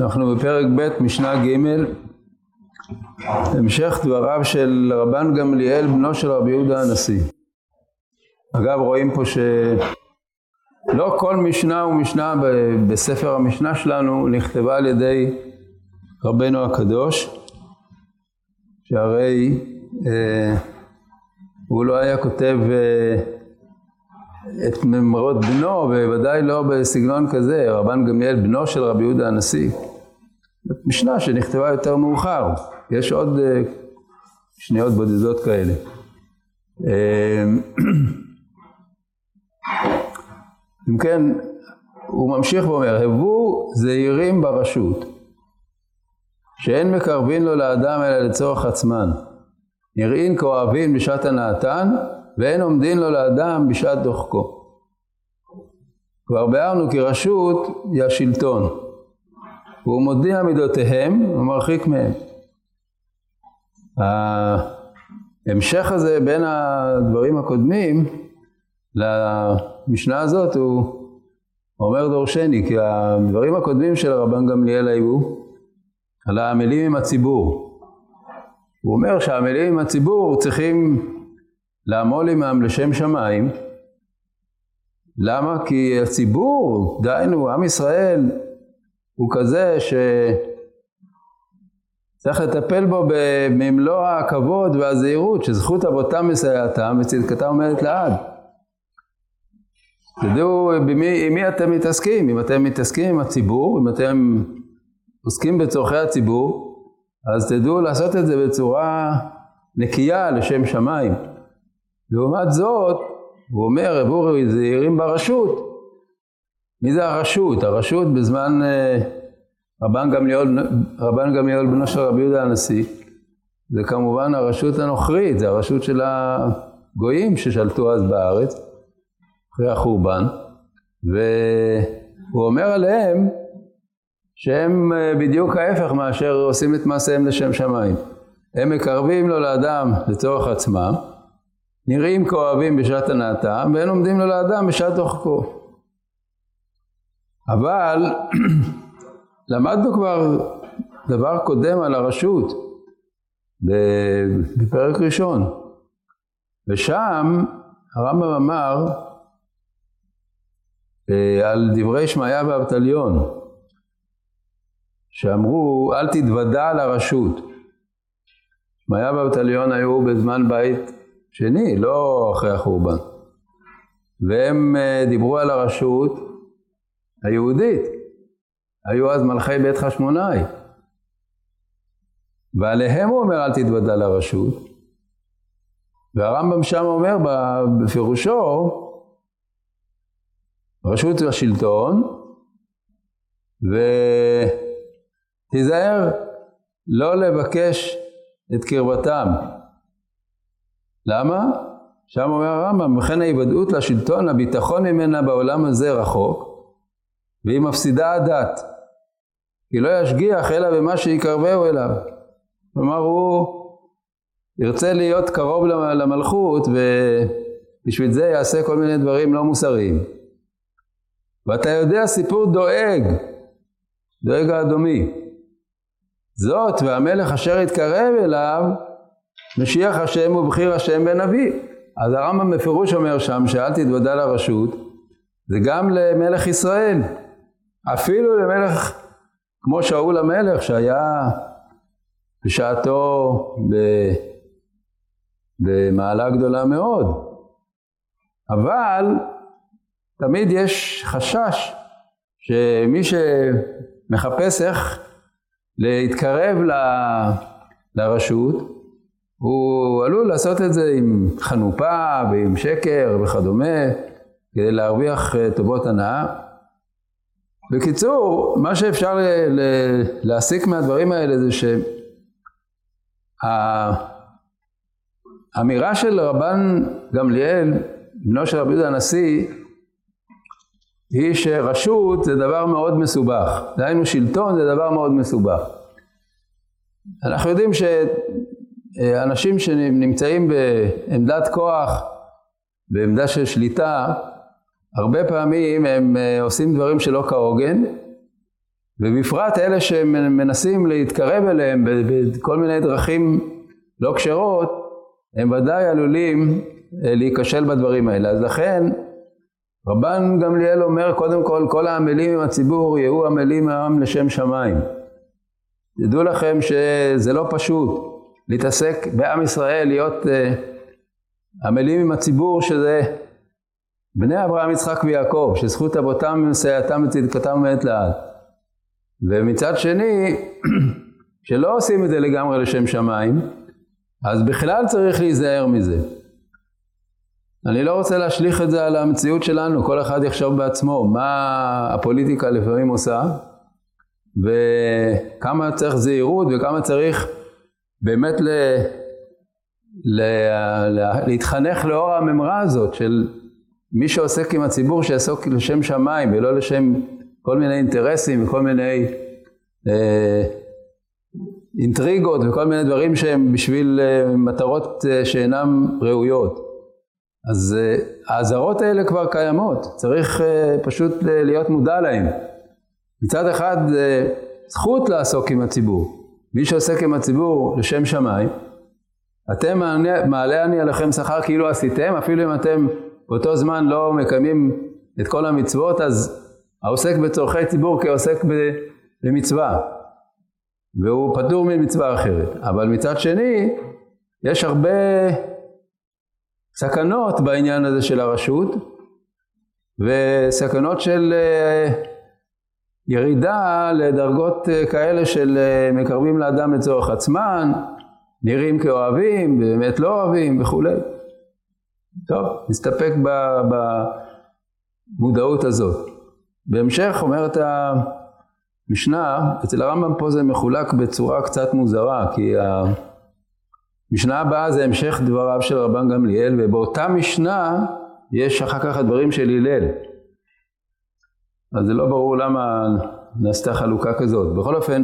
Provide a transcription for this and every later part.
אנחנו בפרק ב' משנה ג' המשך דבריו של רבן גמליאל בנו של רבי יהודה הנשיא. אגב רואים פה שלא כל משנה ומשנה בספר המשנה שלנו נכתבה על ידי רבנו הקדוש שהרי אה, הוא לא היה כותב אה, את ממרות בנו, ובוודאי לא בסגנון כזה, רבן גמליאל בנו של רבי יהודה הנשיא. זאת משנה שנכתבה יותר מאוחר, יש עוד uh, שניות בודדות כאלה. אה, אם כן, הוא ממשיך ואומר, הבו זהירים ברשות, שאין מקרבין לו לאדם אלא לצורך עצמן. נראין כאוהבין בשעת הנאתן, ואין עומדין לו לאדם בשעת דוחקו. כבר ביארנו כי רשות היא השלטון, והוא מודיע מידותיהם ומרחיק מהם. ההמשך הזה בין הדברים הקודמים למשנה הזאת הוא אומר דורשני, כי הדברים הקודמים של רבן גמליאל היו על העמלים עם הציבור. הוא אומר שהעמלים עם הציבור צריכים לעמול עמם לשם שמיים. למה? כי הציבור, דהיינו עם ישראל, הוא כזה שצריך לטפל בו במלוא הכבוד והזהירות, שזכות אבותם מסייעתם וצדקתם עומדת לעד. תדעו במי, עם מי אתם מתעסקים, אם אתם מתעסקים עם הציבור, אם אתם עוסקים בצורכי הציבור, אז תדעו לעשות את זה בצורה נקייה לשם שמיים. לעומת זאת, הוא אומר, רב אורי זהירים ברשות. מי זה הרשות? הרשות בזמן אה, רבן גמליאל, רבן גמליאל בנו של רבי יהודה הנשיא, זה כמובן הרשות הנוכרית, זה הרשות של הגויים ששלטו אז בארץ, אחרי החורבן, והוא אומר עליהם שהם אה, בדיוק ההפך מאשר עושים את מעשיהם לשם שמיים. הם מקרבים לו לאדם לצורך עצמם, נראים כאוהבים בשעת הנאתם, ואין עומדים לו לאדם בשעת דוחקו. אבל למדנו כבר דבר קודם על הרשות בפרק ראשון, ושם הרמב"ם אמר אה, על דברי שמעיה ואבטליון, שאמרו אל תתוודע לרשות. שמעיה ואבטליון היו בזמן בית שני, לא אחרי החורבן. והם אה, דיברו על הרשות היהודית. היו אז מלכי בית חשמונאי. ועליהם הוא אומר אל תתוודע לרשות. והרמב"ם שם אומר בפירושו, רשות השלטון, ותיזהר לא לבקש את קרבתם. למה? שם אומר הרמב"ם, וכן ההיוודעות לשלטון, הביטחון ממנה בעולם הזה רחוק, והיא מפסידה הדת. כי לא ישגיח אלא במה שיקרבהו אליו. כלומר, הוא ירצה להיות קרוב למלכות, ובשביל זה יעשה כל מיני דברים לא מוסריים. ואתה יודע סיפור דואג, דואג האדומי. זאת והמלך אשר יתקרב אליו, משיח השם ובחיר השם בן אבי. אז הרמב"ם בפירוש אומר שם שאל תתוודע לרשות, זה גם למלך ישראל. אפילו למלך כמו שאול המלך שהיה בשעתו ב... במעלה גדולה מאוד. אבל תמיד יש חשש שמי שמחפש איך להתקרב ל... לרשות, הוא עלול לעשות את זה עם חנופה ועם שקר וכדומה, כדי להרוויח אה, טובות הנאה. בקיצור, מה שאפשר ל- ל- להסיק מהדברים האלה זה שהאמירה של רבן גמליאל, בנו של רבי יהודה הנשיא, היא שרשות זה דבר מאוד מסובך. דהיינו שלטון זה דבר מאוד מסובך. אנחנו יודעים ש... אה, אנשים שנמצאים בעמדת כוח, בעמדה של שליטה, הרבה פעמים הם אה, עושים דברים שלא כהוגן, ובפרט אלה שמנסים להתקרב אליהם בכל מיני דרכים לא כשרות, הם ודאי עלולים אה, להיכשל בדברים האלה. אז לכן רבן גמליאל אומר קודם כל כל העמלים עם הציבור יהיו עמלים העם לשם שמיים. תדעו לכם שזה לא פשוט להתעסק בעם ישראל, להיות uh, עמלים עם הציבור שזה בני אברהם, יצחק ויעקב, שזכות אבותם ומסייעתם וצדקתם מעת לעד. ומצד שני, שלא עושים את זה לגמרי לשם שמיים, אז בכלל צריך להיזהר מזה. אני לא רוצה להשליך את זה על המציאות שלנו, כל אחד יחשוב בעצמו מה הפוליטיקה לפעמים עושה, וכמה צריך זהירות וכמה צריך באמת ל... ל... ל... להתחנך לאור הממרה הזאת של מי שעוסק עם הציבור שיעסוק לשם שמיים ולא לשם כל מיני אינטרסים וכל מיני אה, אינטריגות וכל מיני דברים שהם בשביל אה, מטרות אה, שאינן ראויות. אז אה, האזהרות האלה כבר קיימות, צריך אה, פשוט אה, להיות מודע להן. מצד אחד זכות לעסוק עם הציבור. מי שעוסק עם הציבור לשם שמיים, אתם מעלה אני עליכם שכר כאילו עשיתם, אפילו אם אתם באותו זמן לא מקיימים את כל המצוות, אז העוסק בצורכי ציבור כעוסק במצווה, והוא פטור ממצווה אחרת. אבל מצד שני, יש הרבה סכנות בעניין הזה של הרשות, וסכנות של אה, ירידה לדרגות אה, כאלה של אה, מקרבים לאדם לצורך עצמן, נראים כאוהבים, באמת לא אוהבים וכולי. טוב, נסתפק במודעות הזאת. בהמשך אומרת המשנה, אצל הרמב"ם פה זה מחולק בצורה קצת מוזרה, כי המשנה הבאה זה המשך דבריו של רבן גמליאל, ובאותה משנה יש אחר כך הדברים של הלל. אז זה לא ברור למה נעשתה חלוקה כזאת. בכל אופן,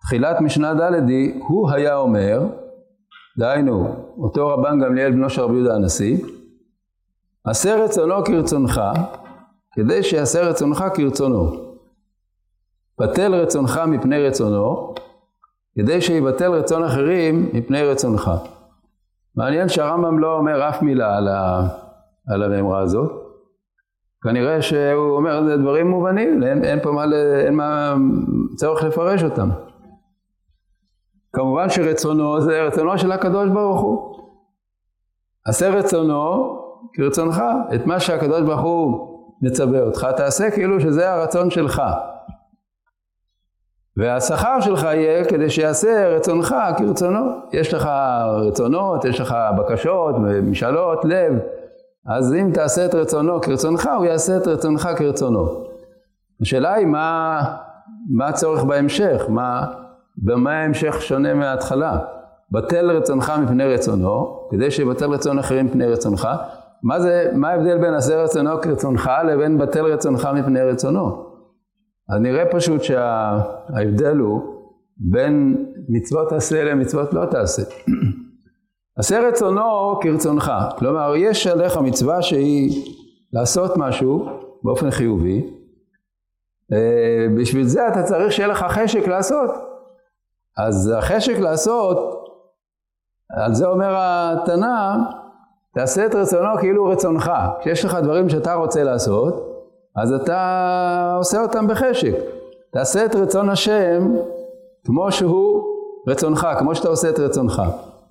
תחילת משנה ד' היא, הוא היה אומר, דהיינו, אותו רבן גמליאל בנו של רבי יהודה הנשיא, עשה רצונו כרצונך, כדי שיעשה רצונך כרצונו. בטל רצונך מפני רצונו, כדי שיבטל רצון אחרים מפני רצונך. מעניין שהרמב"ם לא אומר אף מילה על, ה, על המאמרה הזאת. כנראה שהוא אומר זה דברים מובנים, אין, אין פה מה, אין מה צורך לפרש אותם. כמובן שרצונו זה רצונו של הקדוש ברוך הוא. עשה רצונו כרצונך, את מה שהקדוש ברוך הוא מצווה אותך, תעשה כאילו שזה הרצון שלך. והשכר שלך יהיה כדי שיעשה רצונך כרצונו. יש לך רצונות, יש לך בקשות, משאלות, לב, אז אם תעשה את רצונו כרצונך, הוא יעשה את רצונך כרצונו. השאלה היא מה, מה הצורך בהמשך, מה, במה ההמשך שונה מההתחלה. בטל רצונך מפני רצונו, כדי שיבטל רצון אחרים מפני רצונך. מה זה, מה ההבדל בין עשה רצונו כרצונך לבין בטל רצונך מפני רצונו? אז נראה פשוט שההבדל הוא בין מצוות עשה למצוות לא תעשה. עשה רצונו כרצונך, כלומר יש עליך מצווה שהיא לעשות משהו באופן חיובי, אה, בשביל זה אתה צריך שיהיה לך חשק לעשות. אז החשק לעשות, על זה אומר התנא, תעשה את רצונו כאילו רצונך. כשיש לך דברים שאתה רוצה לעשות, אז אתה עושה אותם בחשק. תעשה את רצון השם כמו שהוא רצונך, כמו שאתה עושה את רצונך.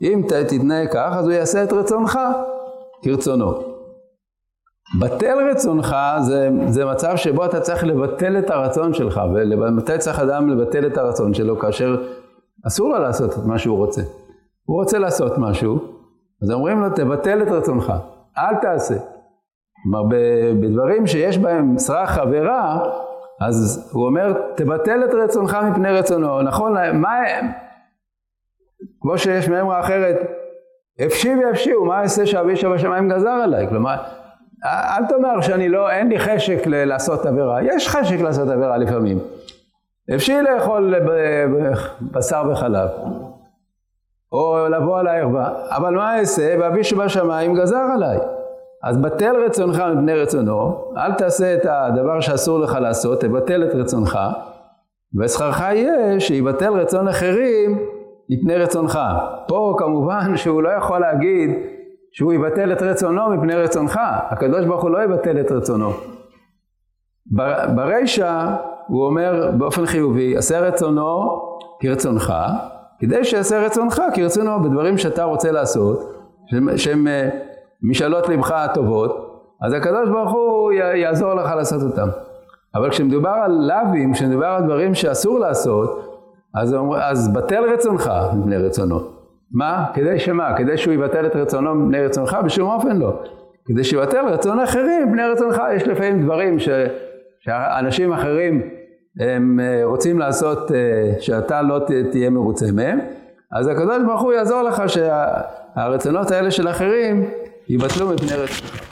אם תתנהג כך, אז הוא יעשה את רצונך כרצונו. בטל רצונך זה, זה מצב שבו אתה צריך לבטל את הרצון שלך, ומתי צריך אדם לבטל את הרצון שלו כאשר אסור לו לעשות את מה שהוא רוצה. הוא רוצה לעשות משהו, אז אומרים לו תבטל את רצונך, אל תעשה. כלומר, בדברים שיש בהם סרח עבירה, אז הוא אומר, תבטל את רצונך מפני רצונו. נכון, מה... כמו שיש מאמרה אחרת, הפשי והפשיעו, מה אעשה שאבי שבשמיים גזר עליי? כלומר, אל תאמר שאני לא, אין לי חשק לעשות עבירה. יש חשק לעשות עבירה לפעמים. הפשי לאכול בשר וחלב. או לבוא על הערווה, אבל מה אעשה? ואבי שבשמיים גזר עליי. אז בטל רצונך מפני רצונו, אל תעשה את הדבר שאסור לך לעשות, תבטל את רצונך, ושכרך יהיה שיבטל רצון אחרים מפני רצונך. פה כמובן שהוא לא יכול להגיד שהוא יבטל את רצונו מפני רצונך. הקדוש ברוך הוא לא יבטל את רצונו. ברישא הוא אומר באופן חיובי, עשה רצונו כרצונך, כדי שיעשה רצונך כרצונו בדברים שאתה רוצה לעשות, שהם אה, משאלות לבך הטובות, אז הקדוש ברוך הוא יעזור לך לעשות אותם. אבל כשמדובר על לאווים, כשמדובר על דברים שאסור לעשות, אז, אז בטל רצונך מפני רצונו. מה? כדי שמה? כדי שהוא יבטל את רצונו מפני רצונך? בשום אופן לא. כדי שיבטל רצון אחרים מפני רצונך. יש לפעמים דברים ש, שאנשים אחרים הם אה, רוצים לעשות אה, שאתה לא תהיה מרוצה מהם, אז הקדוש ברוך הוא יעזור לך שהרצונות האלה של אחרים יבטלו מפני רצונך.